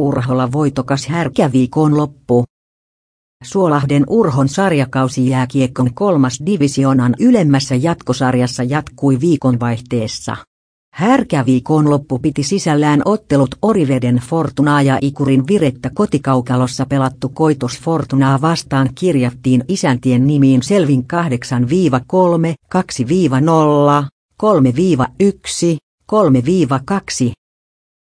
Urholla voitokas härkäviikon loppu. Suolahden Urhon sarjakausi jääkiekon kolmas divisionan ylemmässä jatkosarjassa jatkui viikonvaihteessa. Härkäviikon loppu piti sisällään ottelut Oriveden Fortunaa ja Ikurin virettä kotikaukalossa pelattu koitos Fortunaa vastaan kirjattiin isäntien nimiin Selvin 8-3, 2-0, 3-1, 3-2